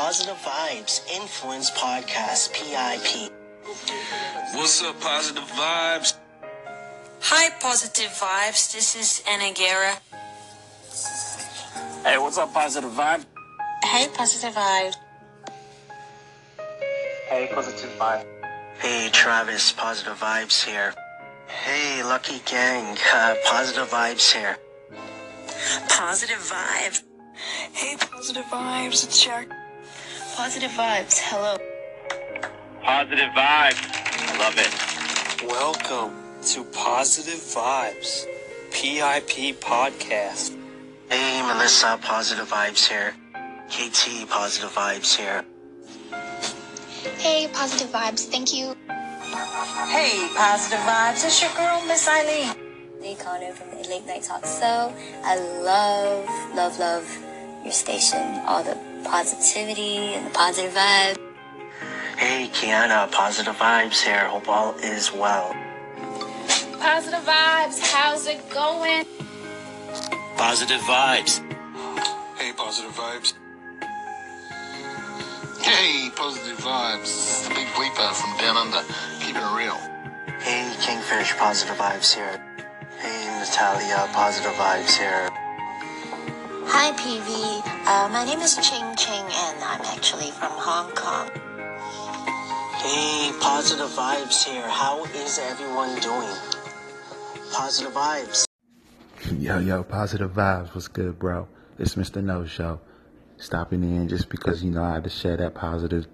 Positive Vibes Influence Podcast, PIP. What's up, Positive Vibes? Hi, Positive Vibes. This is Anna Guerra. Hey, what's up, Positive Vibe? Hey, Positive Vibes. Hey, Positive Vibe. Hey, Travis, Positive Vibes here. Hey, Lucky Gang, uh, Positive Vibes here. Positive Vibes. Hey, Positive Vibes. It's Shark. Positive Vibes. Hello. Positive vibes. I love it. Welcome to Positive Vibes, PIP Podcast. Hey, Melissa, Positive Vibes here. KT, Positive Vibes here. Hey, positive vibes. Thank you. Hey, Positive Vibes. It's your girl, Miss Eileen. Lee Connor from the Late Night Talk Show. I love, love, love your station. All the positivity and the positive vibe. Hey, Kiana, Positive Vibes here. Hope all is well. Positive vibes. How's it going? Positive Vibes. Hey, positive vibes. Hey, positive vibes. This is the big bleeper from down under. Keep it real. Hey, Kingfish, Positive Vibes here. Hey, Natalia, Positive Vibes here. Hi, PV. Uh, my name is Ching Ching, and I'm actually from Hong Kong. Hey, Positive Vibes here. How is everyone doing? Positive Vibes. Yo, yo, positive vibes. What's good, bro? It's Mr. No Show. Stopping in just because, you know, I had to share that positive,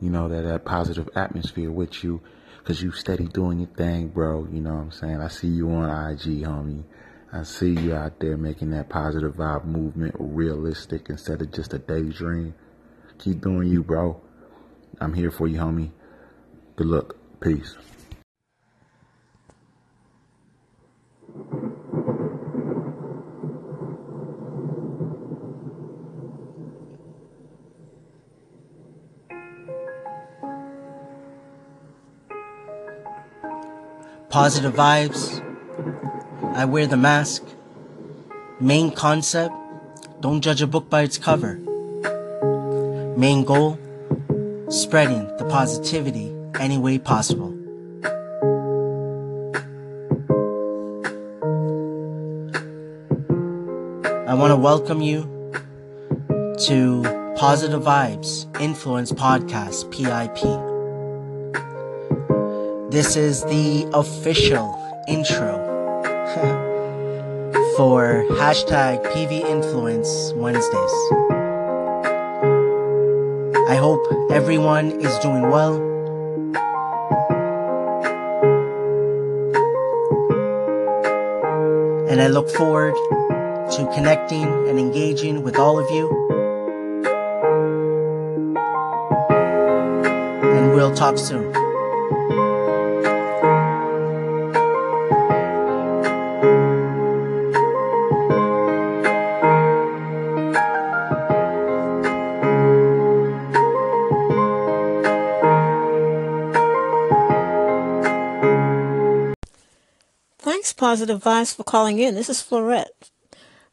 you know, that, that positive atmosphere with you. Cause you steady doing your thing, bro. You know what I'm saying? I see you on IG, homie. I see you out there making that positive vibe movement realistic instead of just a daydream. Keep doing you, bro. I'm here for you, homie. Good luck. Peace. Positive vibes. I wear the mask. Main concept don't judge a book by its cover. Main goal spreading the positivity any way possible. I want to welcome you to Positive Vibes Influence Podcast, PIP. This is the official intro for hashtag PV Influence Wednesdays. I hope everyone is doing well. And I look forward to connecting and engaging with all of you. And we'll talk soon. Positive Vibes, for calling in. This is Florette.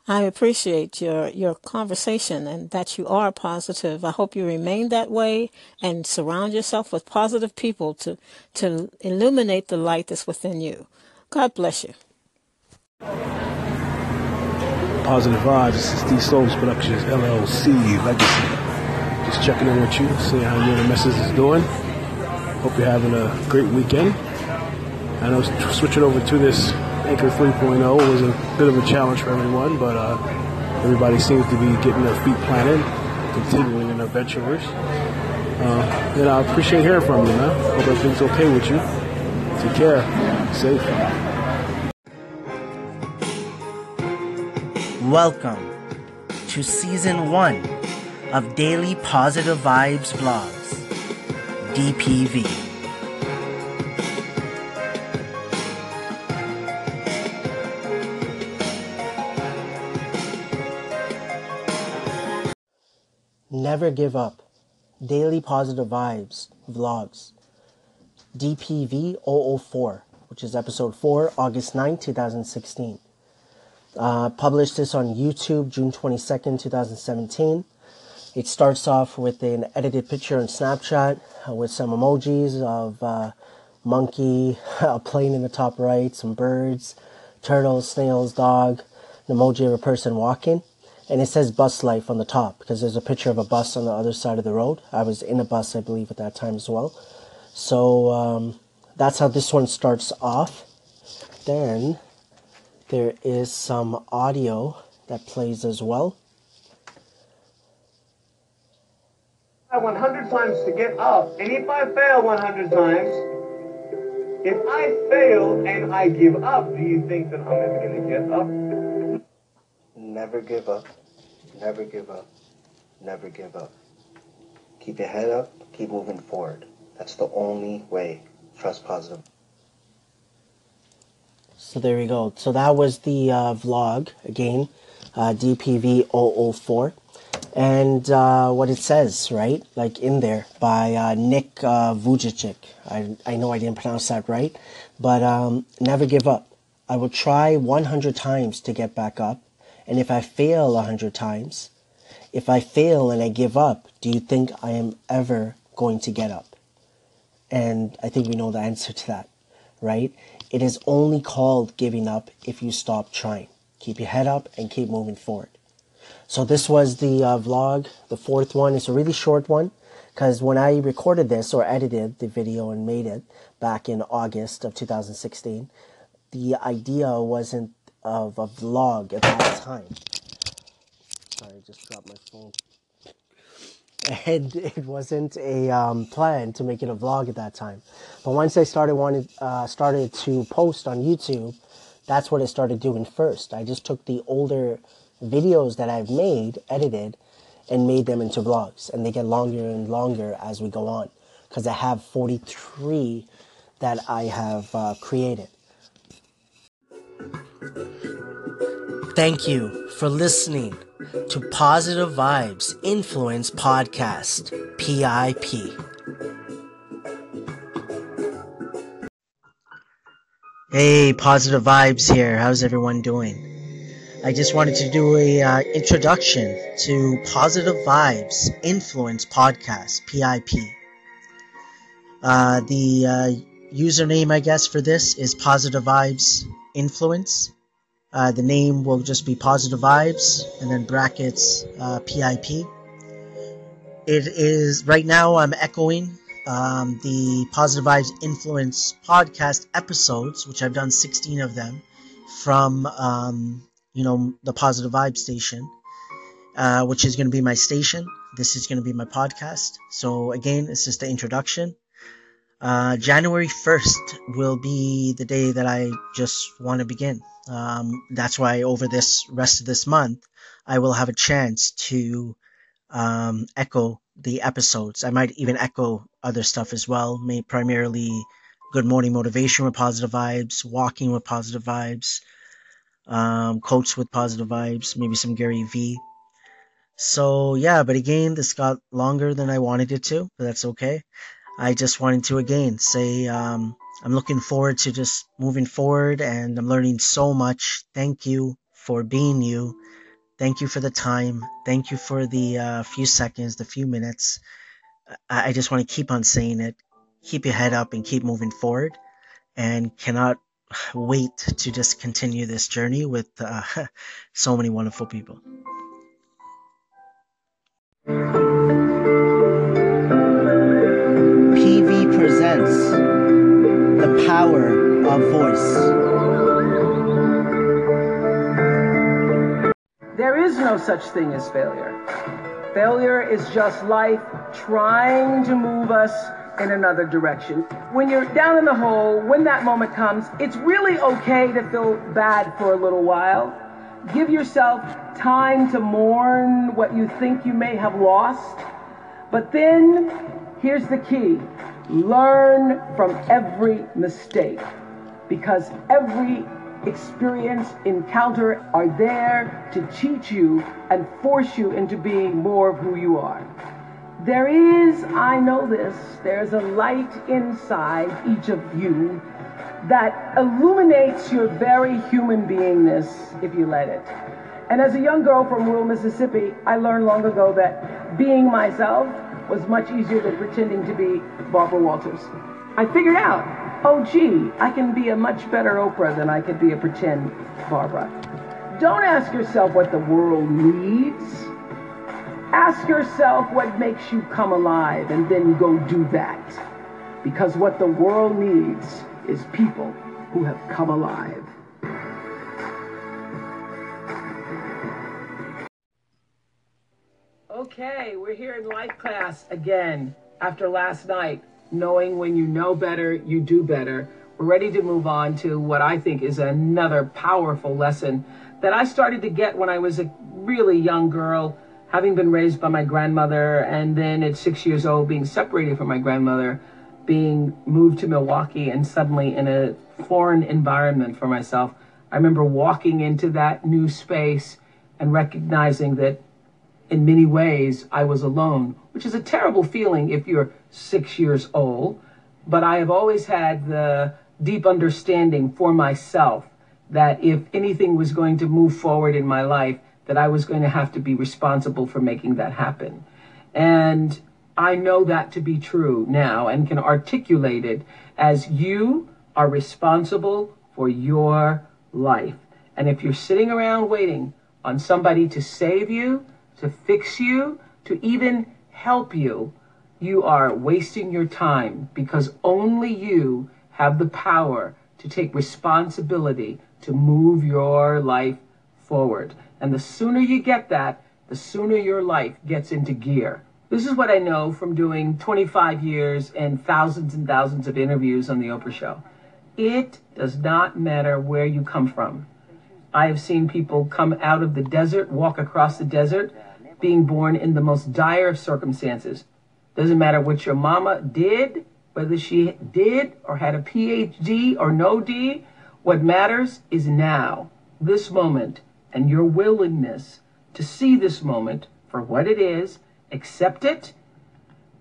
I appreciate your, your conversation and that you are positive. I hope you remain that way and surround yourself with positive people to, to illuminate the light that's within you. God bless you. Positive Vibes. This is D Souls Productions LLC Legacy. Just checking in with you, seeing how your and missus is doing. Hope you're having a great weekend. I know switching over to this Anchor 3.0 was a bit of a challenge for everyone, but uh, everybody seems to be getting their feet planted, continuing in their ventures. Uh, and I appreciate hearing from you, man. Hope everything's okay with you. Take care. Safe. Welcome to season one of Daily Positive Vibes Vlogs, DPV. Never give up. Daily Positive Vibes Vlogs, DPV 004, which is episode 4, August 9, 2016. Uh, published this on YouTube June 22nd, 2017. It starts off with an edited picture in Snapchat uh, with some emojis of uh, monkey, a plane in the top right, some birds, turtles, snails, dog, an emoji of a person walking. And it says bus life on the top because there's a picture of a bus on the other side of the road. I was in a bus, I believe, at that time as well. So um, that's how this one starts off. Then there is some audio that plays as well. I 100 times to get up, and if I fail 100 times, if I fail and I give up, do you think that I'm ever going to get up? Never give up. Never give up. Never give up. Keep your head up. Keep moving forward. That's the only way. Trust positive. So there we go. So that was the uh, vlog again, uh, DPV 004 and uh, what it says, right? Like in there by uh, Nick uh, Vujicic. I, I know I didn't pronounce that right, but um, never give up. I will try 100 times to get back up, and if I fail a 100 times, if I fail and I give up, do you think I am ever going to get up? And I think we know the answer to that, right? It is only called giving up if you stop trying. Keep your head up and keep moving forward. So this was the uh, vlog, the fourth one. It's a really short one because when I recorded this or edited the video and made it back in August of 2016, the idea wasn't of a vlog at that time. Sorry, I just dropped my phone. And it wasn't a um, plan to make it a vlog at that time. But once I started wanted uh, started to post on YouTube, that's what I started doing first. I just took the older videos that I've made, edited, and made them into vlogs. And they get longer and longer as we go on. Because I have 43 that I have uh, created. Thank you for listening to Positive Vibes Influence Podcast, PIP. Hey, Positive Vibes here. How's everyone doing? I just wanted to do a uh, introduction to Positive Vibes Influence Podcast (PIP). Uh, the uh, username, I guess, for this is Positive Vibes Influence. Uh, the name will just be Positive Vibes and then brackets PIP. Uh, it is right now. I'm echoing um, the Positive Vibes Influence podcast episodes, which I've done 16 of them from um, you know, the Positive Vibe Station, uh, which is going to be my station. This is going to be my podcast. So again, it's just the introduction. Uh, January 1st will be the day that I just want to begin. Um, that's why over this rest of this month, I will have a chance to um, echo the episodes. I might even echo other stuff as well, may primarily good morning motivation with positive vibes, walking with positive vibes, um, quotes with positive vibes, maybe some Gary Vee. So yeah, but again, this got longer than I wanted it to, but that's okay. I just wanted to again say um, I'm looking forward to just moving forward, and I'm learning so much. Thank you for being you. Thank you for the time. Thank you for the uh, few seconds, the few minutes. I, I just want to keep on saying it. Keep your head up and keep moving forward. And cannot wait to just continue this journey with uh, so many wonderful people. Power of voice. There is no such thing as failure. Failure is just life trying to move us in another direction. When you're down in the hole, when that moment comes, it's really okay to feel bad for a little while. Give yourself time to mourn what you think you may have lost. But then, here's the key learn from every mistake because every experience, encounter are there to teach you and force you into being more of who you are. There is, I know this, there's a light inside each of you that illuminates your very human beingness if you let it. And as a young girl from rural Mississippi, I learned long ago that being myself was much easier than pretending to be Barbara Walters. I figured out, oh gee, I can be a much better Oprah than I could be a pretend Barbara. Don't ask yourself what the world needs. Ask yourself what makes you come alive and then go do that. Because what the world needs is people who have come alive. Okay, we're here in life class again after last night. Knowing when you know better, you do better. We're ready to move on to what I think is another powerful lesson that I started to get when I was a really young girl, having been raised by my grandmother, and then at six years old, being separated from my grandmother, being moved to Milwaukee, and suddenly in a foreign environment for myself. I remember walking into that new space and recognizing that in many ways, I was alone, which is a terrible feeling if you're six years old. But I have always had the deep understanding for myself that if anything was going to move forward in my life, that I was going to have to be responsible for making that happen. And I know that to be true now and can articulate it as you are responsible for your life. And if you're sitting around waiting on somebody to save you, to fix you, to even help you, you are wasting your time because only you have the power to take responsibility to move your life forward. And the sooner you get that, the sooner your life gets into gear. This is what I know from doing 25 years and thousands and thousands of interviews on The Oprah Show. It does not matter where you come from. I have seen people come out of the desert, walk across the desert, being born in the most dire of circumstances. Doesn't matter what your mama did, whether she did or had a PhD or no D. What matters is now, this moment, and your willingness to see this moment for what it is, accept it,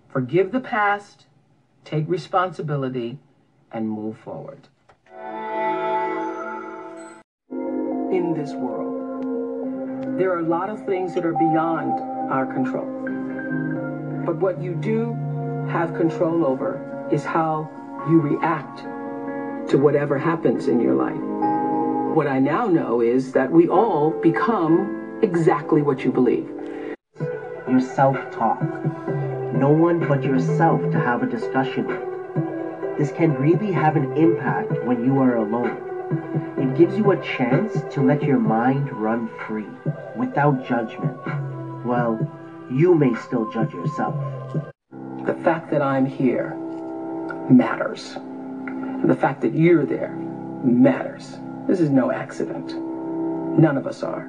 forgive the past, take responsibility, and move forward. In this world, there are a lot of things that are beyond our control. But what you do have control over is how you react to whatever happens in your life. What I now know is that we all become exactly what you believe. Your self-talk. No one but yourself to have a discussion with. This can really have an impact when you are alone. It gives you a chance to let your mind run free, without judgment. Well, you may still judge yourself. The fact that I'm here matters. The fact that you're there matters. This is no accident. None of us are.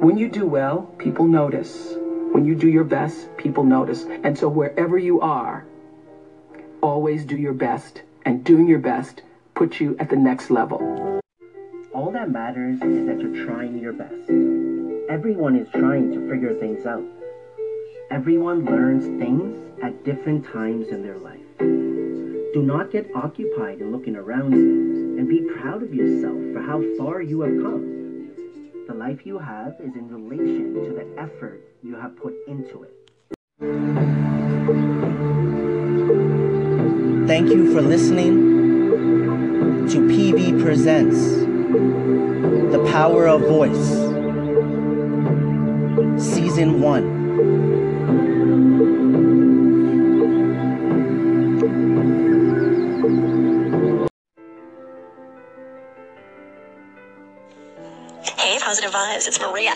When you do well, people notice. When you do your best, people notice. And so wherever you are, always do your best. And doing your best puts you at the next level. All that matters is that you're trying your best. Everyone is trying to figure things out. Everyone learns things at different times in their life. Do not get occupied in looking around you and be proud of yourself for how far you have come. The life you have is in relation to the effort you have put into it. Thank you for listening to PV Presents The Power of Voice, Season 1. Hey, Positive Vibes, it's Maria.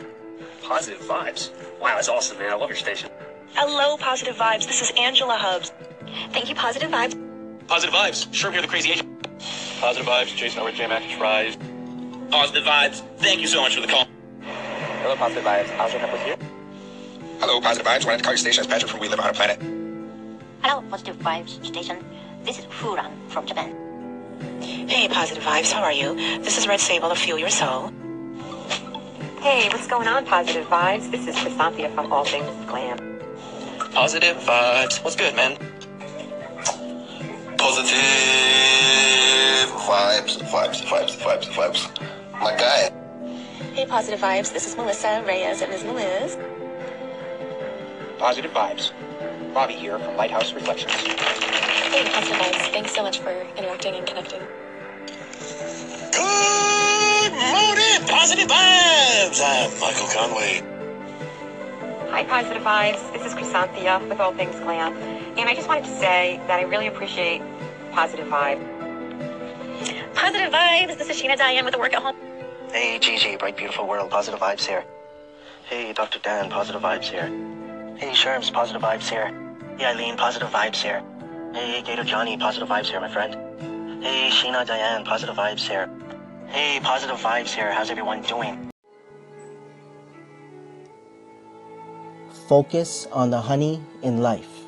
Positive vibes. Wow, that's awesome, man. I love your station. Hello, Positive Vibes. This is Angela Hubs. Thank you, Positive Vibes. Positive vibes. Sherm here, the crazy agent. Positive vibes. Jason over at J Mac Rise. Positive vibes. Thank you so much for the call. Hello, Positive Vibes. How's your couple here? Hello, Positive Vibes. Wanted to call your station as Patrick from We Live on a Planet. Hello, Positive Vibes Station. This is Furan from Japan. Hey, Positive Vibes. How are you? This is Red Sable of Fuel Your Soul. Hey, what's going on, Positive Vibes? This is Chrysanthia from All Things Glam. Positive vibes. What's good, man? Positive vibes, vibes, vibes, vibes, vibes. My guy. Hey, Positive Vibes. This is Melissa Reyes and Ms. Liz. Positive vibes. Bobby here from Lighthouse Reflections. Hey, Positive Vibes. Thanks so much for interacting and connecting. Good morning, positive vibes. I'm Michael Conway. Hi, Positive Vibes. This is Chrysanthia with All Things Glam. And I just wanted to say that I really appreciate Positive Vibe. Positive vibes. This is Sheena Diane with the Work at Home. Hey, Gigi, Bright Beautiful World, Positive Vibes here. Hey, Dr. Dan, Positive Vibes here. Hey, Sherms, Positive Vibes here. Hey, Eileen, Positive Vibes here. Hey, Gator Johnny, Positive Vibes here, my friend. Hey, Sheena Diane, Positive Vibes here. Hey, Positive Vibes here. How's everyone doing? Focus on the honey in life.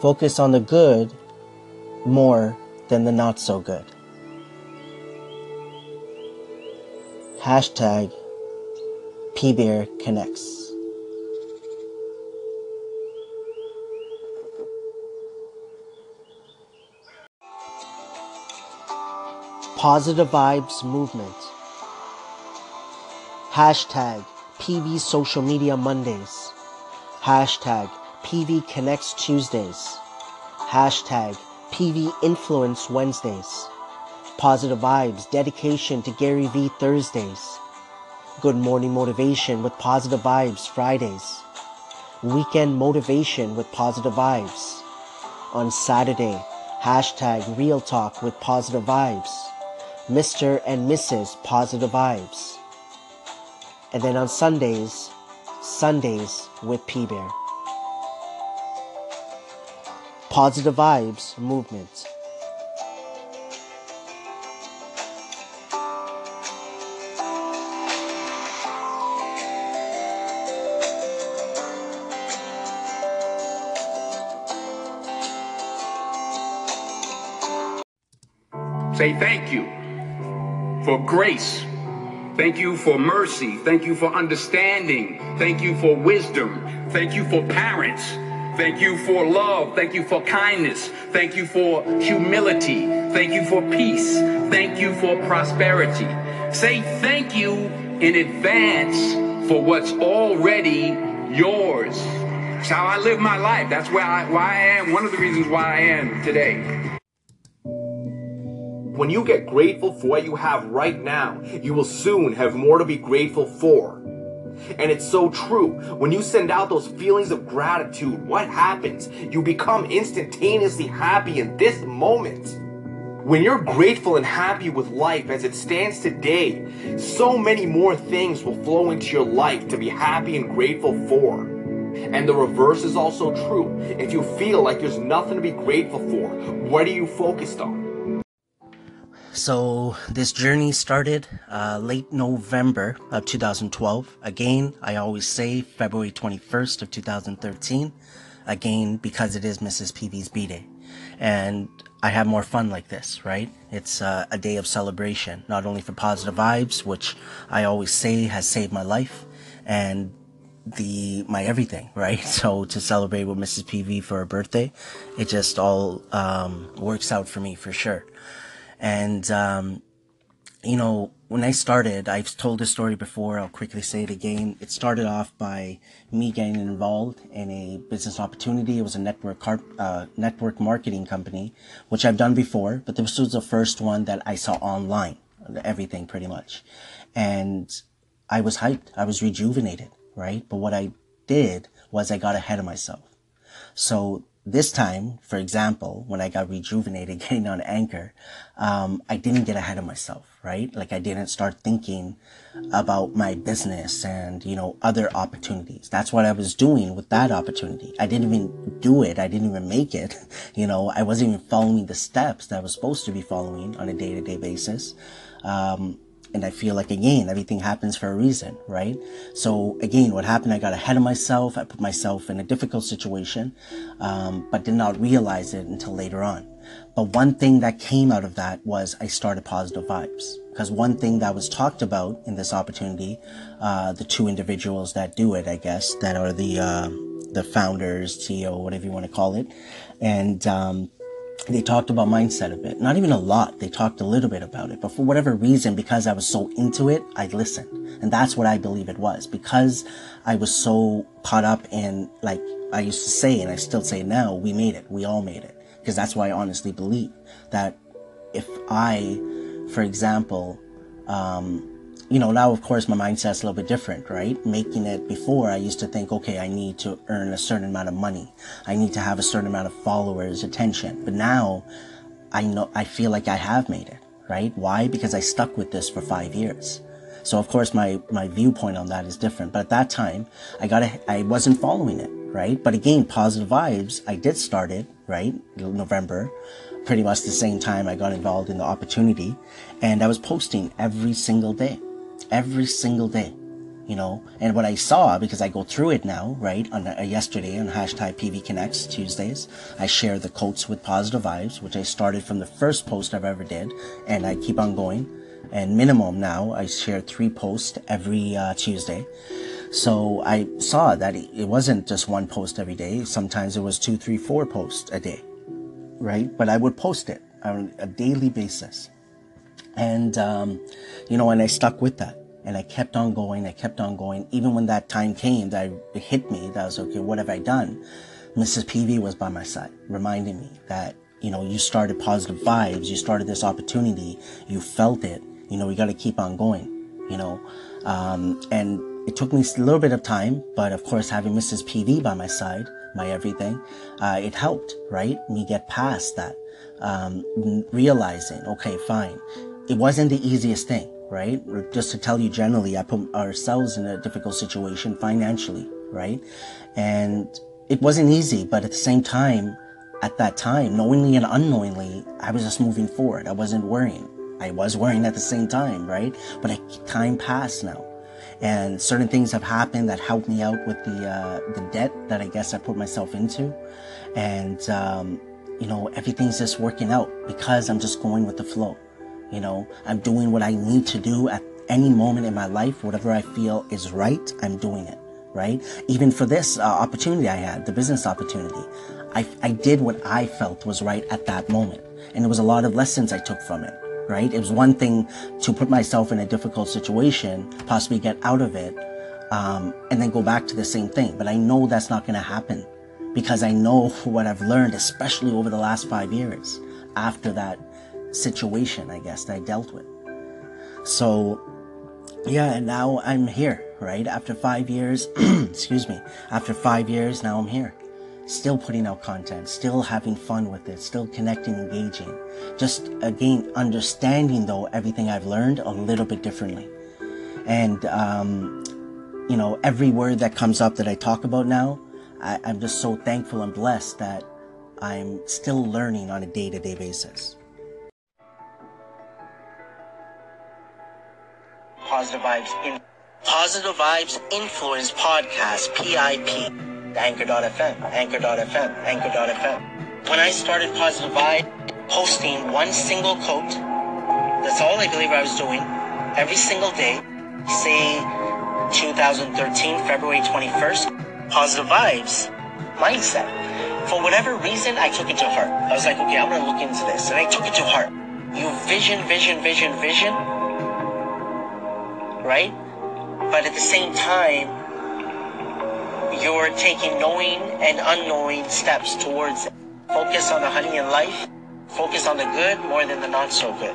Focus on the good more than the not so good. Hashtag PBear Connects. Positive Vibes Movement. Hashtag PV Social Media Mondays. Hashtag PV Connects Tuesdays. Hashtag PV Influence Wednesdays. Positive Vibes Dedication to Gary V Thursdays. Good Morning Motivation with Positive Vibes Fridays. Weekend Motivation with Positive Vibes. On Saturday, hashtag Real Talk with Positive Vibes. Mr. and Mrs. Positive Vibes. And then on Sundays, Sundays with P Bear. Positive Vibes Movement. Say thank you for grace. Thank you for mercy. Thank you for understanding. Thank you for wisdom. Thank you for parents. Thank you for love. Thank you for kindness. Thank you for humility. Thank you for peace. Thank you for prosperity. Say thank you in advance for what's already yours. It's how I live my life. That's where I, why I am. One of the reasons why I am today. When you get grateful for what you have right now, you will soon have more to be grateful for. And it's so true. When you send out those feelings of gratitude, what happens? You become instantaneously happy in this moment. When you're grateful and happy with life as it stands today, so many more things will flow into your life to be happy and grateful for. And the reverse is also true. If you feel like there's nothing to be grateful for, what are you focused on? So this journey started uh, late November of 2012. Again, I always say February 21st of 2013. Again, because it is Mrs. PV's B-Day. And I have more fun like this, right? It's uh, a day of celebration, not only for positive vibes, which I always say has saved my life, and the my everything, right? So to celebrate with Mrs. PV for her birthday, it just all um, works out for me for sure. And, um, you know, when I started, I've told this story before, I'll quickly say it again. It started off by me getting involved in a business opportunity. It was a network car- uh, network marketing company, which I've done before, but this was the first one that I saw online, everything pretty much. And I was hyped. I was rejuvenated, right? But what I did was I got ahead of myself. So this time, for example, when I got rejuvenated getting on Anchor, um, I didn't get ahead of myself, right? Like I didn't start thinking about my business and, you know, other opportunities. That's what I was doing with that opportunity. I didn't even do it. I didn't even make it. You know, I wasn't even following the steps that I was supposed to be following on a day to day basis. Um, and I feel like again, everything happens for a reason, right? So again, what happened? I got ahead of myself. I put myself in a difficult situation, um, but did not realize it until later on. But one thing that came out of that was I started positive vibes because one thing that was talked about in this opportunity, uh, the two individuals that do it, I guess, that are the uh, the founders, CEO, whatever you want to call it, and um, they talked about mindset a bit. Not even a lot. They talked a little bit about it. But for whatever reason, because I was so into it, I listened. And that's what I believe it was. Because I was so caught up in, like I used to say, and I still say now, we made it. We all made it. Because that's why I honestly believe that if I, for example, um, you know, now of course my mindset's a little bit different, right? Making it before, I used to think, okay, I need to earn a certain amount of money. I need to have a certain amount of followers, attention. But now I know, I feel like I have made it, right? Why? Because I stuck with this for five years. So of course my, my viewpoint on that is different. But at that time, I got I wasn't following it, right? But again, positive vibes, I did start it, right? November pretty much the same time I got involved in the opportunity and I was posting every single day every single day, you know. And what I saw, because I go through it now, right, on uh, yesterday on hashtag PV Connects Tuesdays, I share the quotes with positive vibes, which I started from the first post I've ever did, and I keep on going. And minimum now, I share three posts every uh, Tuesday. So I saw that it wasn't just one post every day. Sometimes it was two, three, four posts a day, right? But I would post it on a daily basis. And, um, you know, and I stuck with that. And I kept on going. I kept on going. Even when that time came that it hit me, that was okay, what have I done? Mrs. PV was by my side, reminding me that, you know, you started positive vibes. You started this opportunity. You felt it. You know, we got to keep on going, you know. Um, and it took me a little bit of time, but of course, having Mrs. PV by my side, my everything, uh, it helped, right? Me get past that. Um, realizing, okay, fine it wasn't the easiest thing, right? Just to tell you generally, I put ourselves in a difficult situation financially, right? And it wasn't easy, but at the same time, at that time, knowingly and unknowingly, I was just moving forward. I wasn't worrying. I was worrying at the same time, right? But time passed now. And certain things have happened that helped me out with the, uh, the debt that I guess I put myself into. And, um, you know, everything's just working out because I'm just going with the flow. You know, I'm doing what I need to do at any moment in my life. Whatever I feel is right, I'm doing it. Right? Even for this uh, opportunity I had, the business opportunity, I, I did what I felt was right at that moment. And there was a lot of lessons I took from it. Right? It was one thing to put myself in a difficult situation, possibly get out of it, um, and then go back to the same thing. But I know that's not going to happen because I know what I've learned, especially over the last five years after that situation, I guess, that I dealt with. So, yeah, and now I'm here, right? After five years, excuse me, after five years, now I'm here. Still putting out content, still having fun with it, still connecting, engaging. Just again, understanding though everything I've learned a little bit differently. And, um, you know, every word that comes up that I talk about now, I, I'm just so thankful and blessed that I'm still learning on a day to day basis. Positive Vibes in Positive Vibes Influence Podcast, PIP. Anchor.fm, Anchor.fm, Anchor.fm. When I started Positive Vibe, posting one single quote, that's all I believe I was doing, every single day, say 2013, February 21st, Positive Vibes, Mindset. For whatever reason, I took it to heart. I was like, okay, I'm gonna look into this. And I took it to heart. You vision, vision, vision, vision right? But at the same time, you're taking knowing and unknowing steps towards it. Focus on the honey in life. Focus on the good more than the not so good.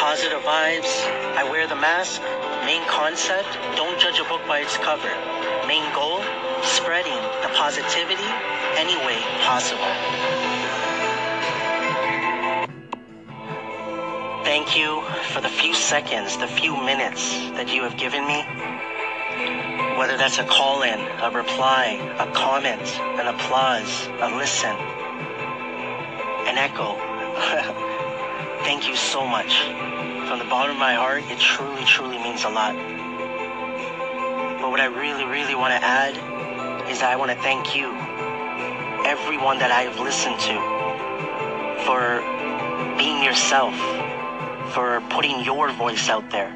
Positive vibes. I wear the mask. Main concept, don't judge a book by its cover. Main goal, spreading the positivity any way possible. Thank you for the few seconds, the few minutes that you have given me. Whether that's a call in, a reply, a comment, an applause, a listen, an echo. Thank you so much. From the bottom of my heart, it truly, truly means a lot. But what I really, really want to add is that I want to thank you, everyone that I have listened to, for being yourself for putting your voice out there.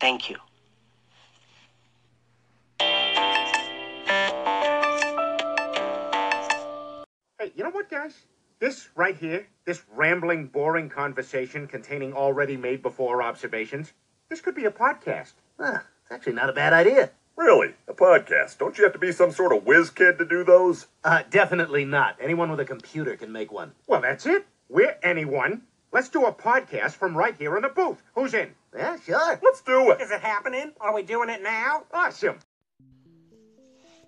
Thank you. Hey, you know what, guys? This right here, this rambling, boring conversation containing already made before observations, this could be a podcast. Huh, it's actually not a bad idea. Really? A podcast? Don't you have to be some sort of whiz kid to do those? Uh, definitely not. Anyone with a computer can make one. Well, that's it. We're anyone. Let's do a podcast from right here in the booth. Who's in? Yeah, sure. Let's do it. Is it happening? Are we doing it now? Awesome.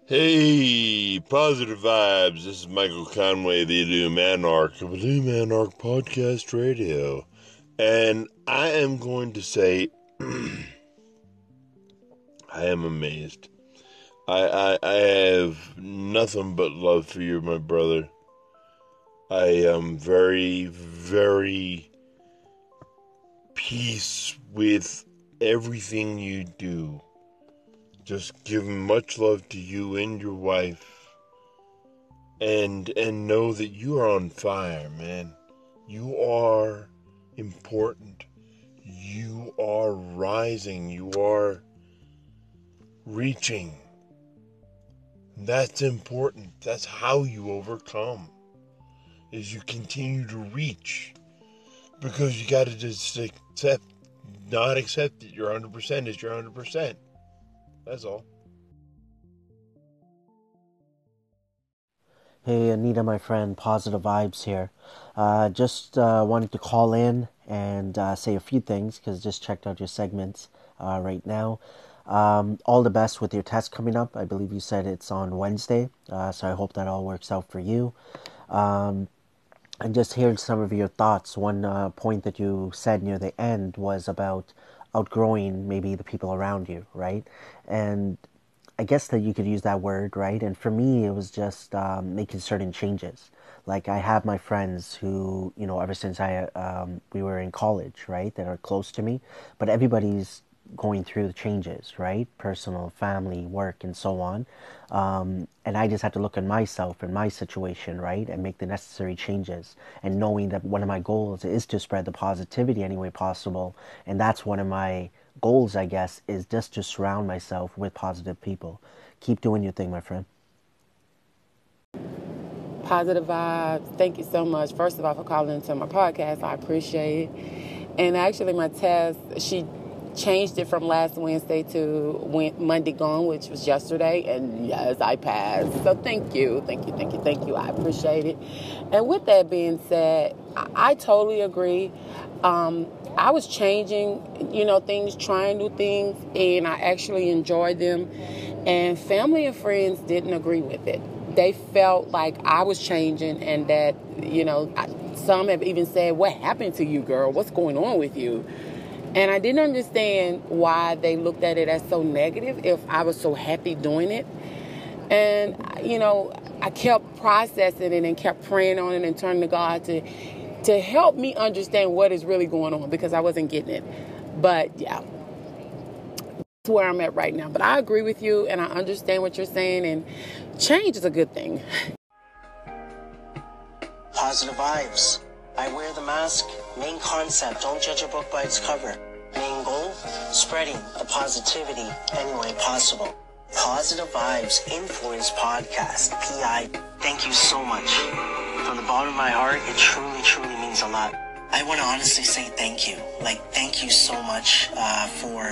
Hey, positive vibes. This is Michael Conway, the Illuminarch of Illuminarch Podcast Radio. And I am going to say, I am amazed. I, I, I have nothing but love for you, my brother. I am very, very peace with everything you do. Just giving much love to you and your wife. And and know that you are on fire, man. You are important. You are rising. You are reaching. That's important. That's how you overcome. Is you continue to reach. Because you got to just accept, not accept that your 100% is your 100%. That's all. Hey, Anita, my friend, Positive Vibes here. Uh, just uh, wanted to call in and uh, say a few things because just checked out your segments uh, right now. Um, all the best with your test coming up. I believe you said it's on Wednesday, uh, so I hope that all works out for you. Um, and just hearing some of your thoughts. One uh, point that you said near the end was about outgrowing maybe the people around you, right? And I guess that you could use that word, right? And for me, it was just um, making certain changes. Like I have my friends who, you know, ever since I um, we were in college, right, that are close to me, but everybody's going through the changes, right? Personal, family, work, and so on. Um, and I just had to look at myself and my situation, right? And make the necessary changes. And knowing that one of my goals is to spread the positivity any way possible. And that's one of my goals, I guess, is just to surround myself with positive people. Keep doing your thing, my friend. Positive vibes. Thank you so much, first of all, for calling into my podcast. I appreciate it. And actually, my test, she changed it from last Wednesday to Monday gone, which was yesterday, and yes, I passed. So thank you, thank you, thank you, thank you. I appreciate it. And with that being said, I, I totally agree. Um, I was changing, you know, things, trying new things, and I actually enjoyed them. And family and friends didn't agree with it. They felt like I was changing, and that, you know, some have even said, "What happened to you, girl? What's going on with you?" And I didn't understand why they looked at it as so negative if I was so happy doing it. And, you know, I kept processing it and kept praying on it and turning to God to, to help me understand what is really going on because I wasn't getting it. But yeah, that's where I'm at right now. But I agree with you and I understand what you're saying, and change is a good thing. Positive vibes. I wear the mask. Main concept, don't judge a book by its cover. Main goal, spreading the positivity any way possible. Positive Vibes Influence Podcast, PI. Thank you so much. From the bottom of my heart, it truly, truly means a lot. I want to honestly say thank you. Like, thank you so much uh, for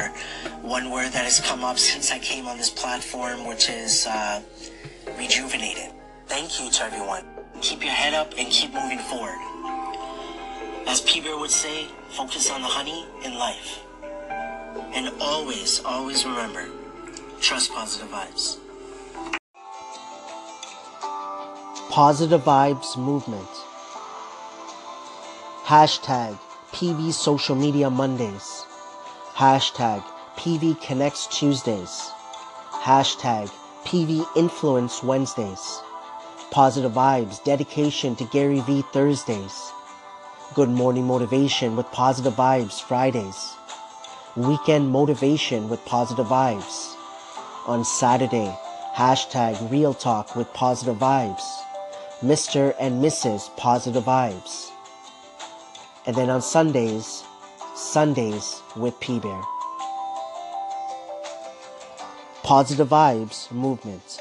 one word that has come up since I came on this platform, which is uh, rejuvenated. Thank you to everyone. Keep your head up and keep moving forward. As P Bear would say, focus on the honey in life. And always, always remember, trust positive vibes. Positive Vibes Movement. Hashtag PV Social Media Mondays. Hashtag PV Connects Tuesdays. Hashtag PV Influence Wednesdays. Positive Vibes Dedication to Gary V Thursdays. Good Morning Motivation with Positive Vibes Fridays. Weekend Motivation with Positive Vibes. On Saturday, hashtag Real Talk with Positive Vibes. Mr. and Mrs. Positive Vibes. And then on Sundays, Sundays with P Bear. Positive Vibes Movement.